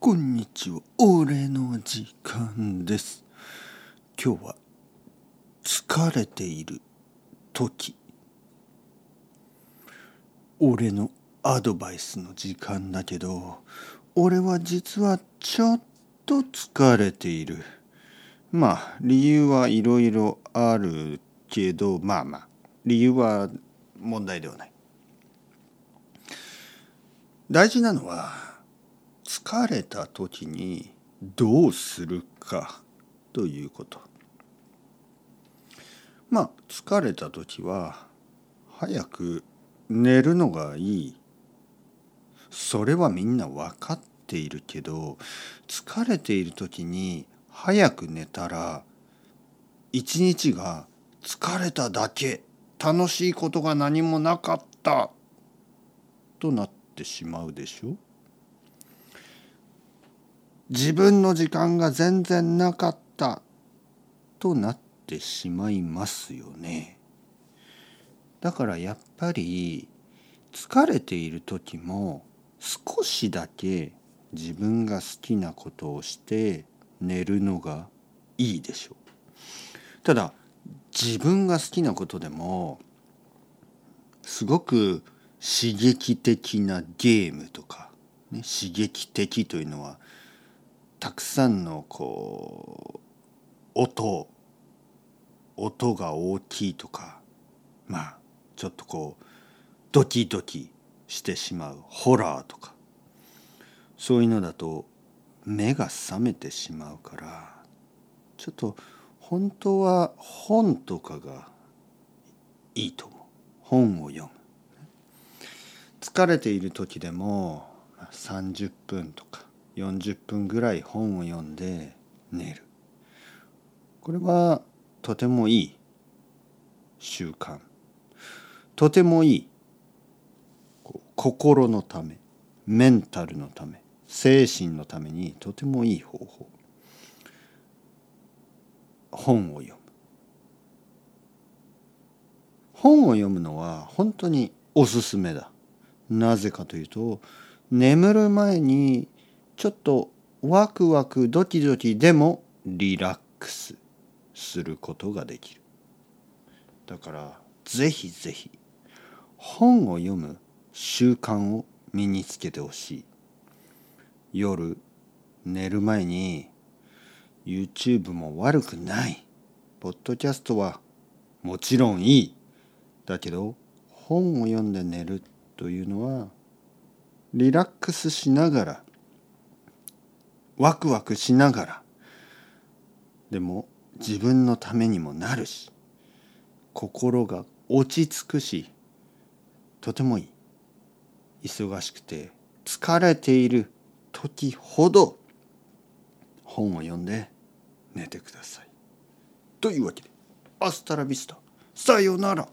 こんにちは。俺の時間です。今日は疲れている時。俺のアドバイスの時間だけど、俺は実はちょっと疲れている。まあ、理由はいろいろあるけど、まあまあ、理由は問題ではない。大事なのは、疲れた時にどうするかということ。まあ疲れた時は早く寝るのがいい。それはみんな分かっているけど疲れている時に早く寝たら一日が疲れただけ楽しいことが何もなかったとなってしまうでしょ自分の時間が全然なかったとなってしまいますよね。だからやっぱり疲れている時も少しだけ自分が好きなことをして寝るのがいいでしょう。ただ自分が好きなことでもすごく刺激的なゲームとか、ね、刺激的というのはたくさんのこう音音が大きいとかまあちょっとこうドキドキしてしまうホラーとかそういうのだと目が覚めてしまうからちょっと本当は本とかがいいと思う。本を読む。疲れている時でも30分とか40分ぐらい本を読んで寝る。これはとてもいい習慣。とてもいい心のためメンタルのため精神のためにとてもいい方法。本を読む。本を読むのは本当におすすめだ。なぜかというと眠る前にちょっとワクワクドキドキでもリラックスすることができる。だからぜひぜひ本を読む習慣を身につけてほしい。夜寝る前に YouTube も悪くない。ポッドキャストはもちろんいい。だけど本を読んで寝るというのはリラックスしながらワクワクしながらでも自分のためにもなるし心が落ち着くしとてもいい忙しくて疲れている時ほど本を読んで寝てください。というわけでアスタラビスタさようなら